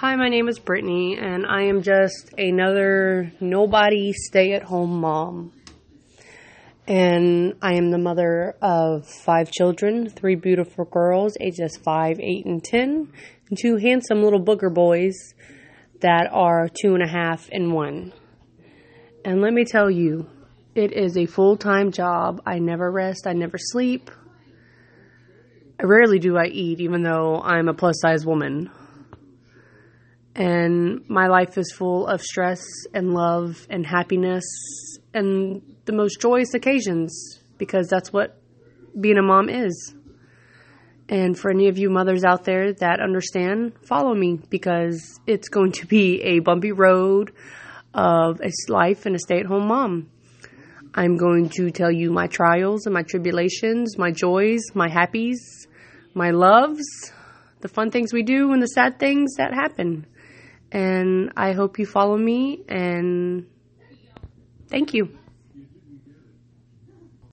Hi, my name is Brittany, and I am just another nobody stay at home mom. And I am the mother of five children three beautiful girls, ages 5, 8, and 10, and two handsome little booger boys that are two and a half and one. And let me tell you, it is a full time job. I never rest, I never sleep. I rarely do I eat, even though I'm a plus size woman. And my life is full of stress and love and happiness and the most joyous occasions because that's what being a mom is. And for any of you mothers out there that understand, follow me because it's going to be a bumpy road of a life and a stay at home mom. I'm going to tell you my trials and my tribulations, my joys, my happies, my loves, the fun things we do, and the sad things that happen. And I hope you follow me and thank you.